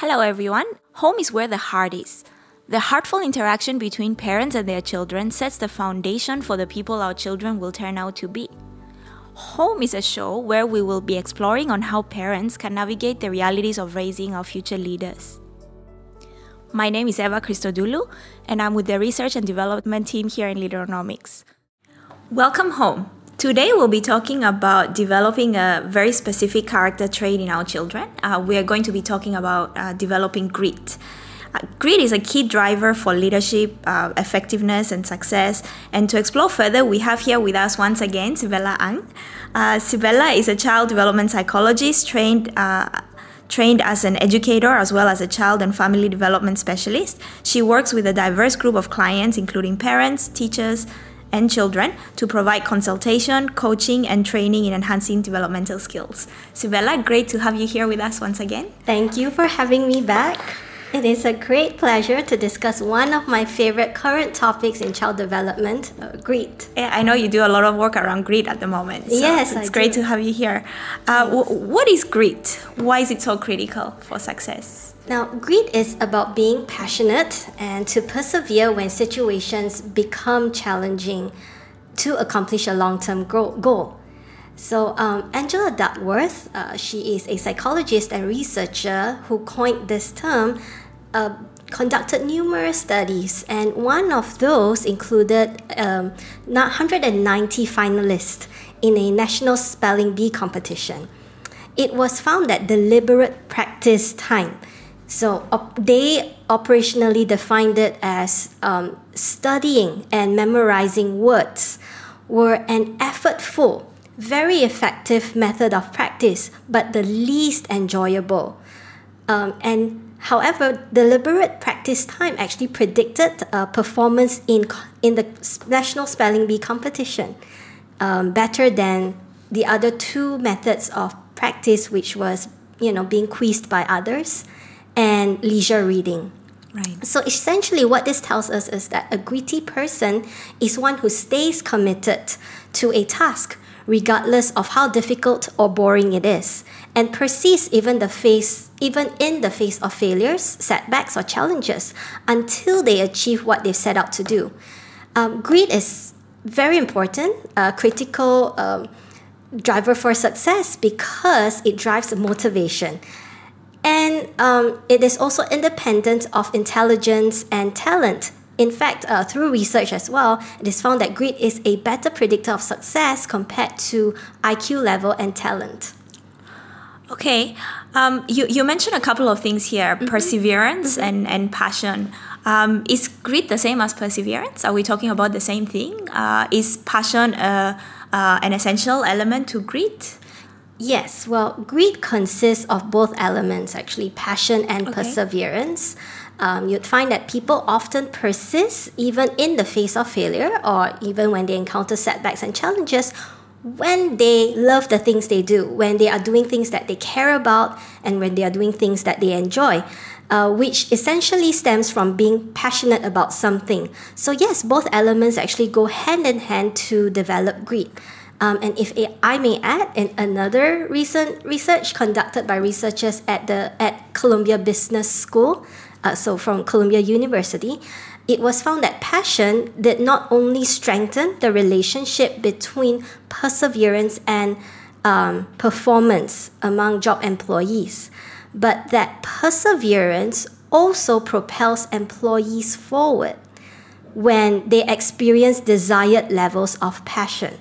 Hello, everyone. Home is where the heart is. The heartful interaction between parents and their children sets the foundation for the people our children will turn out to be. Home is a show where we will be exploring on how parents can navigate the realities of raising our future leaders. My name is Eva Christodoulou, and I'm with the research and development team here in Leaderonomics. Welcome home. Today we'll be talking about developing a very specific character trait in our children. Uh, we are going to be talking about uh, developing grit. Uh, grit is a key driver for leadership, uh, effectiveness, and success. And to explore further, we have here with us once again Sibella Ang. Uh, Sibella is a child development psychologist trained trained as an educator as well as a child and family development specialist. She works with a diverse group of clients, including parents, teachers, and children to provide consultation, coaching, and training in enhancing developmental skills. Sibella, great to have you here with us once again. Thank you for having me back. It is a great pleasure to discuss one of my favorite current topics in child development, uh, grit. Yeah, I know you do a lot of work around grit at the moment. So yes, it's I great do. to have you here. Uh, w- what is grit? Why is it so critical for success? Now, grit is about being passionate and to persevere when situations become challenging to accomplish a long term goal. So, um, Angela Duckworth, uh, she is a psychologist and researcher who coined this term, uh, conducted numerous studies, and one of those included um, 190 finalists in a national spelling bee competition. It was found that deliberate practice time so op- they operationally defined it as um, studying and memorizing words were an effortful, very effective method of practice, but the least enjoyable. Um, and however, deliberate practice time actually predicted uh, performance in in the national spelling bee competition um, better than the other two methods of practice, which was you know being quizzed by others and leisure reading. Right. So essentially, what this tells us is that a gritty person is one who stays committed to a task, regardless of how difficult or boring it is, and persists even the face, even in the face of failures, setbacks, or challenges, until they achieve what they've set out to do. Um, grit is very important, a critical um, driver for success because it drives motivation and um, it is also independent of intelligence and talent. In fact, uh, through research as well, it is found that grit is a better predictor of success compared to IQ level and talent. Okay, um, you, you mentioned a couple of things here mm-hmm. perseverance mm-hmm. And, and passion. Um, is grit the same as perseverance? Are we talking about the same thing? Uh, is passion uh, uh, an essential element to grit? Yes, well, greed consists of both elements actually, passion and Okay. perseverance. Um, you'd find that people often persist even in the face of failure or even when they encounter setbacks and challenges when they love the things they do, when they are doing things that they care about, and when they are doing things that they enjoy, uh, which essentially stems from being passionate about something. So, yes, both elements actually go hand in hand to develop grit. Um, and if I may add, in another recent research conducted by researchers at the at Columbia Business School, uh, so from Columbia University, it was found that passion did not only strengthen the relationship between perseverance and um, performance among job employees, but that perseverance also propels employees forward when they experience desired levels of passion.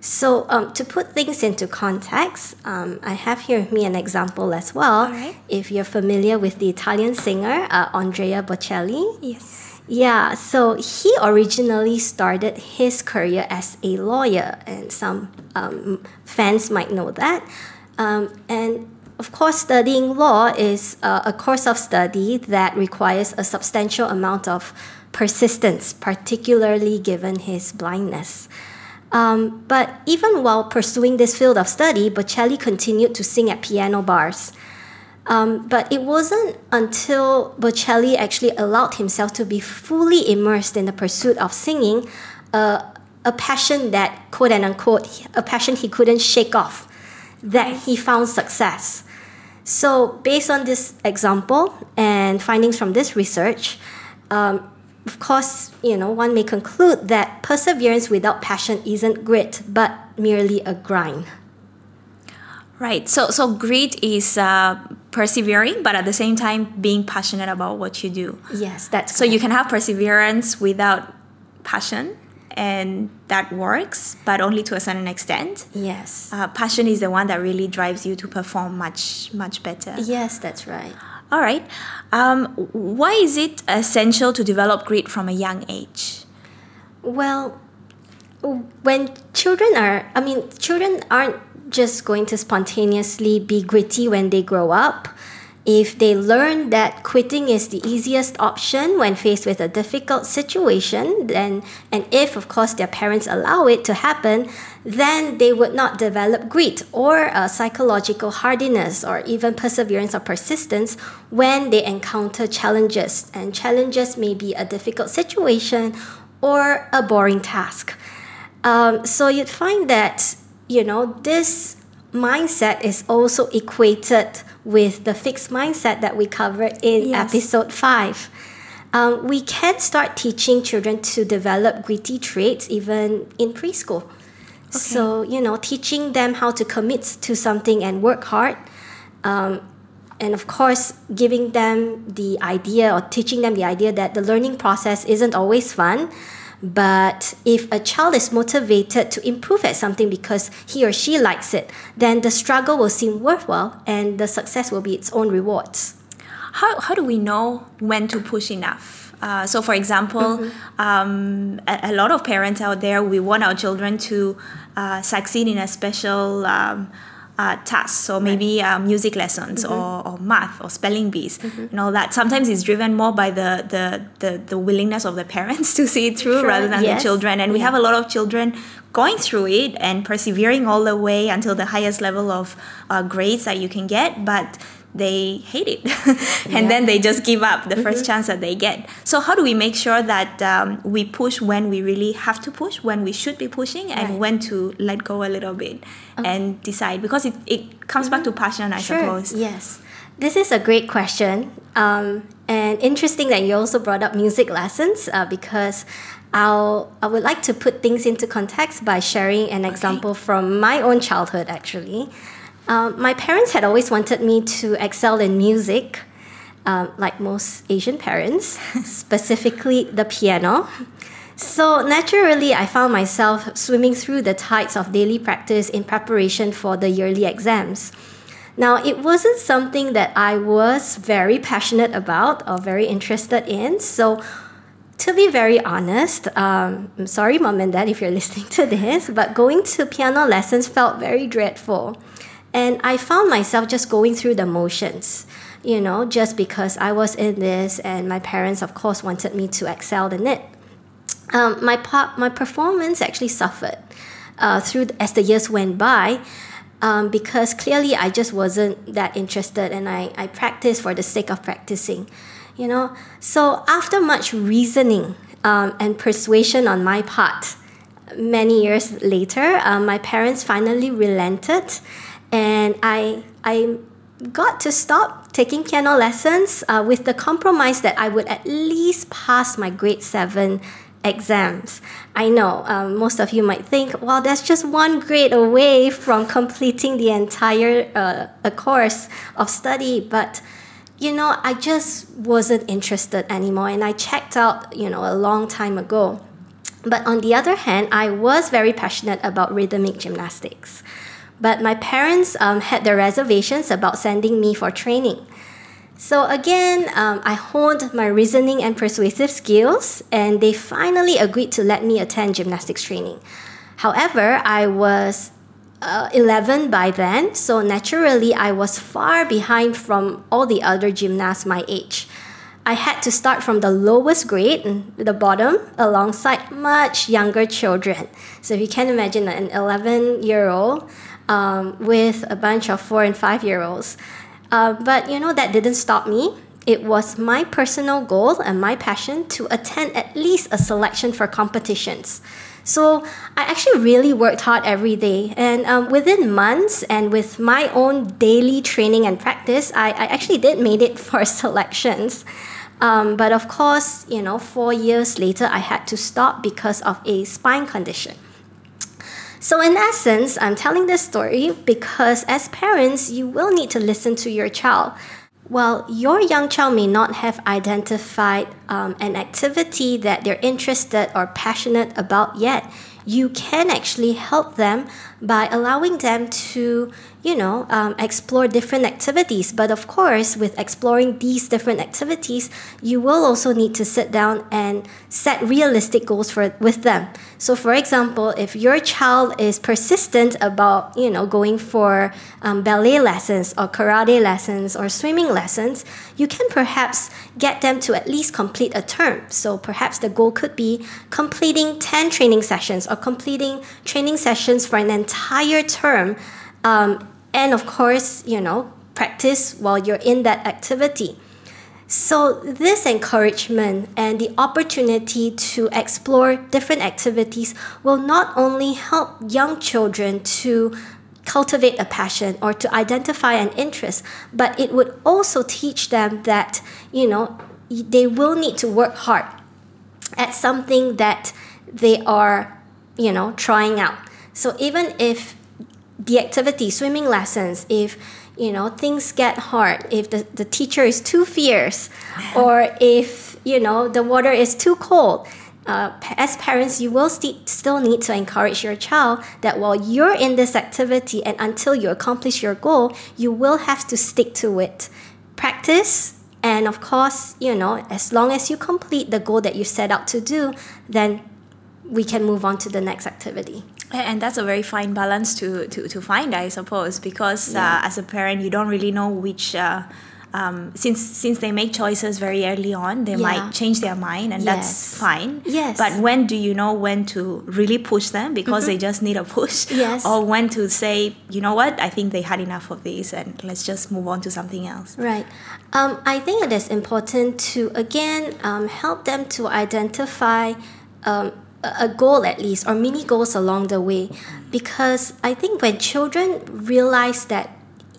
So, um, to put things into context, um, I have here with me an example as well. Alright. If you're familiar with the Italian singer uh, Andrea Bocelli, Yes. yeah, so he originally started his career as a lawyer, and some um, fans might know that. Um, and of course, studying law is uh, a course of study that requires a substantial amount of persistence, particularly given his blindness. Um, but even while pursuing this field of study, Bocelli continued to sing at piano bars. Um, but it wasn't until Bocelli actually allowed himself to be fully immersed in the pursuit of singing, uh, a passion that, quote and unquote, a passion he couldn't shake off, that he found success. So, based on this example and findings from this research, um, of course, you know, one may conclude that perseverance without passion isn't grit, but merely a grind. Right. So, so grit is uh, persevering, but at the same time being passionate about what you do. Yes, that's so. You can have perseverance without passion, and that works, but only to a certain extent. Yes. Uh, passion is the one that really drives you to perform much, much better. Yes, that's right. All right. Um, why is it essential to develop grit from a young age? Well, when children are, I mean, children aren't just going to spontaneously be gritty when they grow up. If they learn that quitting is the easiest option when faced with a difficult situation, then and if of course their parents allow it to happen, then they would not develop grit or a psychological hardiness or even perseverance or persistence when they encounter challenges. And challenges may be a difficult situation or a boring task. Um, so you'd find that you know, this mindset is also equated with the fixed mindset that we covered in yes. episode 5. Um, we can start teaching children to develop gritty traits even in preschool. Okay. So, you know, teaching them how to commit to something and work hard. Um, and of course, giving them the idea or teaching them the idea that the learning process isn't always fun but if a child is motivated to improve at something because he or she likes it, then the struggle will seem worthwhile and the success will be its own rewards. How, how do we know when to push enough? Uh, so, for example, mm-hmm. um, a, a, lot of parents out there, we want our children to uh, succeed in a special um, uh, tasks so maybe uh, music lessons mm-hmm. or, or math or spelling bees mm-hmm. and all that sometimes it's driven more by the, the, the, the willingness of the parents to see it through sure. rather than yes. the children and yeah. we have a lot of children going through it and persevering all the way until the highest level of uh, grades that you can get but they hate it and yeah. then they just give up the mm-hmm. first chance that they get so how do we make sure that um, we push when we really have to push when we should be pushing and right. when to let go a little bit okay. and decide because it, it comes mm-hmm. back to mm-hmm. passion i sure. suppose yes this is a great question um, and interesting that you also brought up music lessons uh, because I'll, I would like to put things into context by sharing an okay. example from my own childhood actually. Um, my parents had always wanted me to excel in music, um, like most Asian parents, specifically the piano. So naturally, I found myself swimming through the tides of daily practice in preparation for the yearly exams. Now, it wasn't something that I was very passionate about or very interested in. So, to be very honest, um, I'm sorry, mom and dad, if you're listening to this, but going to piano lessons felt very dreadful. And I found myself just going through the motions, you know, just because I was in this and my parents, of course, wanted me to excel in it. Um, my, my performance actually suffered uh, through as the years went by um, because clearly I just wasn't that interested and I, I practiced for the sake of practicing, you know. So after much reasoning um, and persuasion on my part, many years later, um, my parents finally relented and I I got to stop taking piano lessons uh, with the compromise that I would at least pass my grade seven exams. I know um, most of you might think, well, that's just one grade away from completing the entire uh, a course of study, but you know, I just wasn't interested anymore, and I checked out, you know, a long time ago. But on the other hand, I was very passionate about rhythmic gymnastics. But my parents um, had their reservations about sending me for training. So again, um, I honed my reasoning and persuasive skills, and they finally agreed to let me attend gymnastics training. However, I was uh, 11 by then, so naturally I was far behind from all the other gymnasts my age. I had to start from the lowest grade, the bottom, alongside much younger children. So if you can imagine an 11 year old um, with a bunch of four and five year olds. Uh, but you know, that didn't stop me. It was my personal goal and my passion to attend at least a selection for competitions. So I actually really worked hard every day. And um, within months and with my own daily training and practice, I, I actually did made it for selections. Um, but of course, you know, four years later, I had to stop because of a spine condition. So, in essence, I'm telling this story because as parents, you will need to listen to your child. While your young child may not have identified um, an activity that they're interested or passionate about yet, you can actually help them by allowing them to you know, um, explore different activities. But of course, with exploring these different activities, you will also need to sit down and set realistic goals for with them. So, for example, if your child is persistent about, you know, going for um, ballet lessons or karate lessons or swimming lessons, you can perhaps get them to at least complete a term. So, perhaps the goal could be completing 10 training sessions or completing training sessions for an entire term um, and of course, you know, practice while you're in that activity. So, this encouragement and the opportunity to explore different activities will not only help young children to cultivate a passion or to identify an interest, but it would also teach them that, you know, they will need to work hard at something that they are, you know, trying out. So, even if the activity, swimming lessons, if you know things get hard, if the, the teacher is too fierce, or if you know the water is too cold, uh, as parents, you will st- still need to encourage your child that while you're in this activity and until you accomplish your goal, you will have to stick to it. Practice, and of course, you know, as long as you complete the goal that you set out to do, then we can move on to the next activity and that's a very fine balance to, to, to find i suppose because uh, yeah. uh, as a parent you don't really know which uh, um, since since they make choices very early on they yeah. might change their mind and yes. that's fine yes but when do you know when to really push them because mm-hmm. they just need a push yes or when to say you know what i think they had enough of this and let's just move on to something else right um, i think it is important to again um, help them to identify um, a goal at least or mini goals along the way. Because i think when children realize that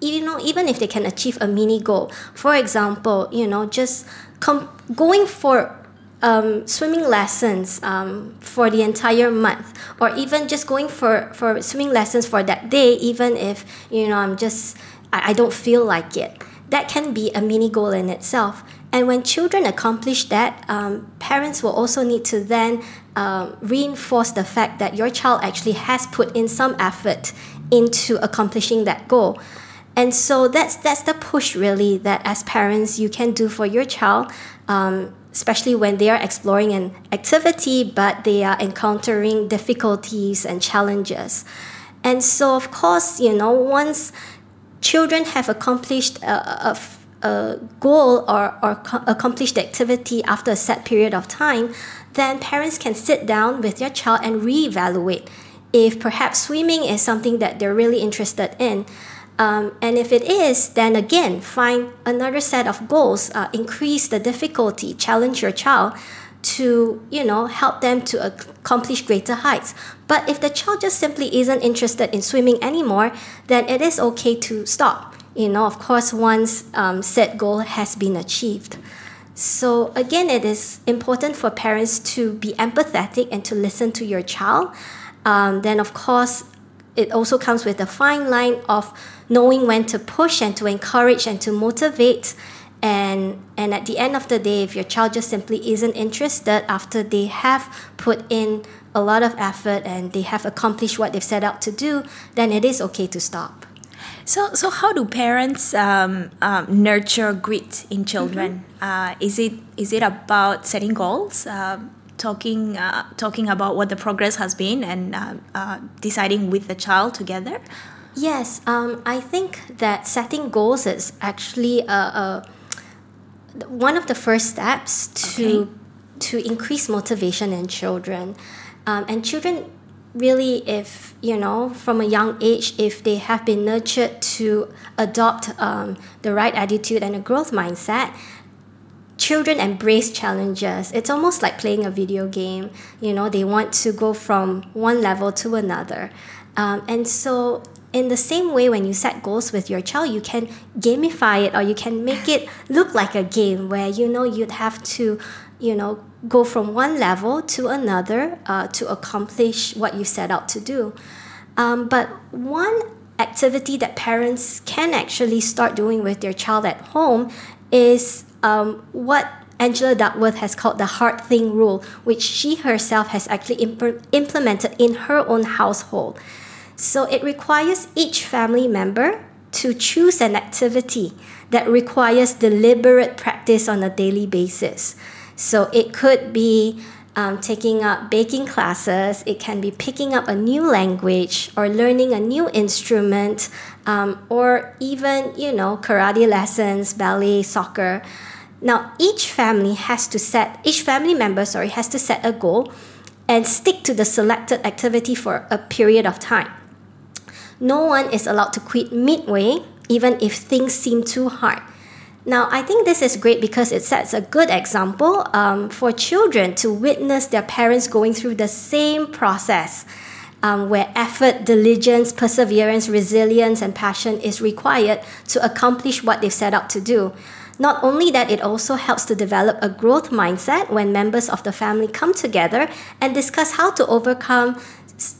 you know even if they can achieve a mini goal for example you know just com- going for um, swimming lessons um, for the entire month or even just going for, for swimming lessons for that day even if you know i'm just I, I don't feel like it that can be a mini goal in itself. And when children accomplish that, um, parents will also need to then um, reinforce the fact that your child actually has put in some effort into accomplishing that goal. And so that's that's the push really that as parents you can do for your child, um, especially when they are exploring an activity but they are encountering difficulties and challenges. And so of course, you know, once children have accomplished a, a a goal or, or accomplished activity after a set period of time, then parents can sit down with their child and reevaluate if perhaps swimming is something that they're really interested in. Um, and if it is, then again, find another set of goals, uh, increase the difficulty, challenge your child to, you know, help them to accomplish greater heights. But if the child just simply isn't interested in swimming anymore, then it is okay to stop you know, of course, once um, set goal has been achieved. So again, it is important for parents to be empathetic and to listen to your child. Um, then, of course, it also comes with a fine line of knowing when to push and to encourage and to motivate. And, and at the end of the day, if your child just simply isn't interested after they have put in a lot of effort and they have accomplished what they've set out to do, then it is okay to stop. So, so how do parents um, um, nurture grit in children? Mm-hmm. Uh, is it is it about setting goals, uh, talking uh, talking about what the progress has been, and uh, uh, deciding with the child together? Yes, um, I think that setting goals is actually a, a one of the first steps to okay. to increase motivation in children, um, and children really if you know from a young age if they have been nurtured to adopt um, the right attitude and a growth mindset children embrace challenges. It's almost like playing a video game. You know, they want to go from one level to another. Um, and so, in the same way, when you set goals with your child, you can gamify it or you can make it look like a game where you know you'd have to, you know, go from one level to another uh, to accomplish what you set out to do. Um, but one activity that parents can actually start doing with their child at home is um, what Angela Duckworth has called the hard thing rule, which she herself has actually imp- implemented in her own household. So it requires each family member to choose an activity that requires deliberate practice on a daily basis. So it could be um, taking up baking classes, it can be picking up a new language or learning a new instrument, um, or even, you know, karate lessons, ballet, soccer. Now, each family has to set, each family member, sorry, has to set a goal and stick to the selected activity for a period of time. No one is allowed to quit midway, even if things seem too hard. Now, I think this is great because it sets a good example um, for children to witness their parents going through the same process um, where effort, diligence, perseverance, resilience, and passion is required to accomplish what they've set out to do. Not only that, it also helps to develop a growth mindset when members of the family come together and discuss how to overcome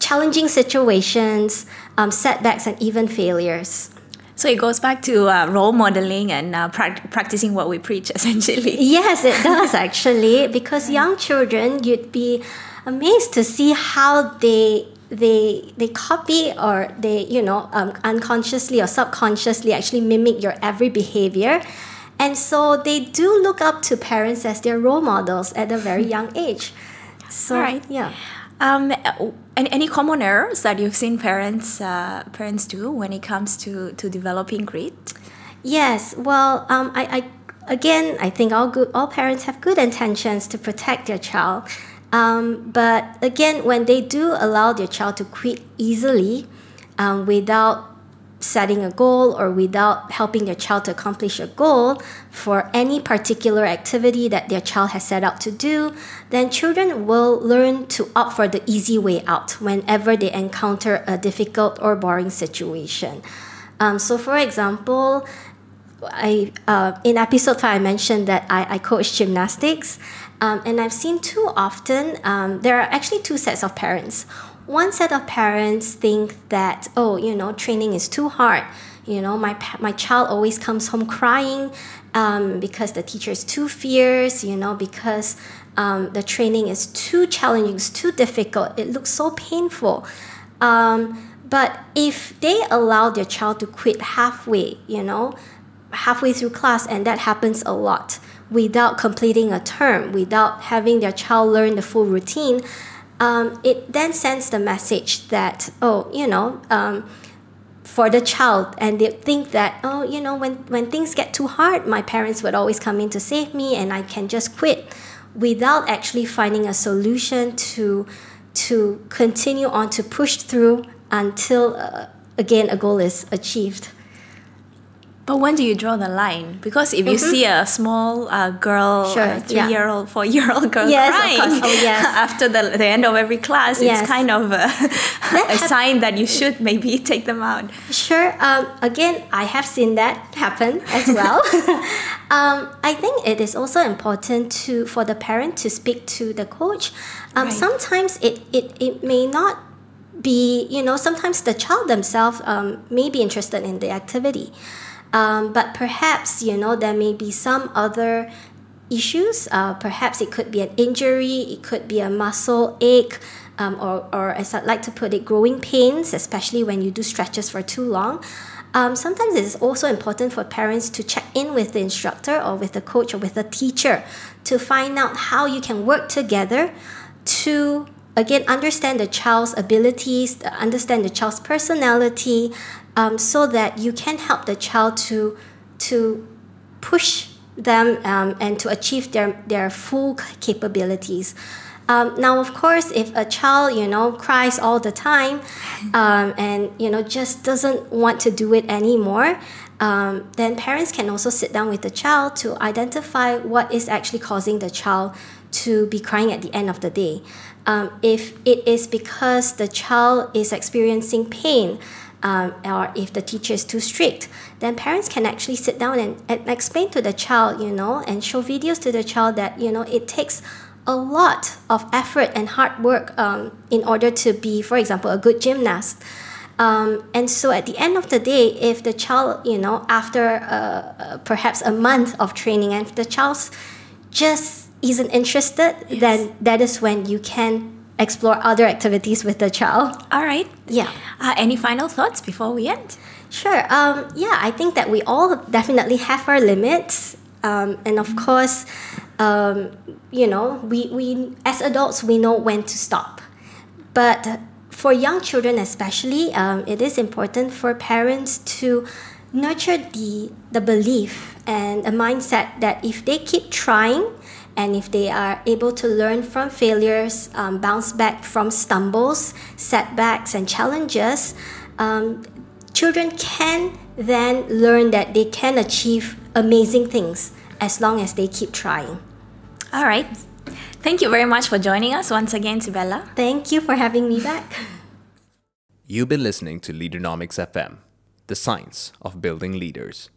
challenging situations, um, setbacks, and even failures. So it goes back to uh, role modeling and uh, pra- practicing what we preach, essentially. Yes, it does actually, because young children, you'd be amazed to see how they they they copy or they you know um, unconsciously or subconsciously actually mimic your every behavior. And so they do look up to parents as their role models at a very young age. So, right. yeah. Um, and any common errors that you've seen parents uh, parents do when it comes to, to developing grit? Yes. Well, um, I, I again I think all good all parents have good intentions to protect their child. Um, but again, when they do allow their child to quit easily um, without setting a goal or without helping their child to accomplish a goal for any particular activity that their child has set out to do, then children will learn to opt for the easy way out whenever they encounter a difficult or boring situation. Um, so, for example, I uh, in episode five I mentioned that I, I coach gymnastics, um, and I've seen too often um, there are actually two sets of parents one set of parents think that oh you know training is too hard. You know my my child always comes home crying um, because the teacher is too fierce you know because um, the training is too challenging it's too difficult it looks so painful. Um, but if they allow their child to quit halfway you know halfway through class and that happens a lot without completing a term without having their child learn the full routine um, it then sends the message that, oh, you know, um, for the child, and they think that, oh, you know, when, when things get too hard, my parents would always come in to save me and I can just quit without actually finding a solution to, to continue on to push through until, uh, again, a goal is achieved. But when do you draw the line? Because if you mm-hmm. see a small uh, girl, sure, three-year-old, yeah. four-year-old girl yes, crying oh, yes. after the, the end of every class, yes. it's kind of a, a sign that you should maybe take them out. Sure. Um, again, I have seen that happen as well. um, I think it is also important to for the parent to speak to the coach. Um, right. Sometimes it, it, it may not be, you know, sometimes the child themselves um, may be interested in the activity. Um, but perhaps, you know, there may be some other issues. Uh, perhaps it could be an injury, it could be a muscle ache, um, or, or as I'd like to put it, growing pains, especially when you do stretches for too long. Um, sometimes it is also important for parents to check in with the instructor or with the coach or with the teacher to find out how you can work together to again understand the child's abilities understand the child's personality um, so that you can help the child to to push them um, and to achieve their, their full capabilities. Um, now, of course, if a child, you know, cries all the time um, and, you know, just doesn't want to do it anymore, um, then parents can also sit down with the child to identify what is actually causing the child to be crying at the end of the day. Um, if it is because the child is experiencing pain, um, or if the teacher is too strict, then parents can actually sit down and, and explain to the child, you know, and show videos to the child that, you know, it takes a lot of effort and hard work um, in order to be, for example, a good gymnast. Um, and so at the end of the day, if the child, you know, after uh, uh, perhaps a month of training, and the child just isn't interested, yes. then that is when you can explore other activities with the child. All right. Yeah. Uh, any final thoughts before we end? Sure. Um, yeah, I think that we all definitely have our limits. Um, and of course, um, you know, we, we as adults, we know when to stop. But for young children, especially, um, it is important for parents to nurture the, the belief and a mindset that if they keep trying, and if they are able to learn from failures, um, bounce back from stumbles, setbacks, and challenges, um, children can then learn that they can achieve amazing things as long as they keep trying. All right. Thank you very much for joining us once again, Sibella. Thank you for having me back. You've been listening to Leaderonomics FM, the science of building leaders.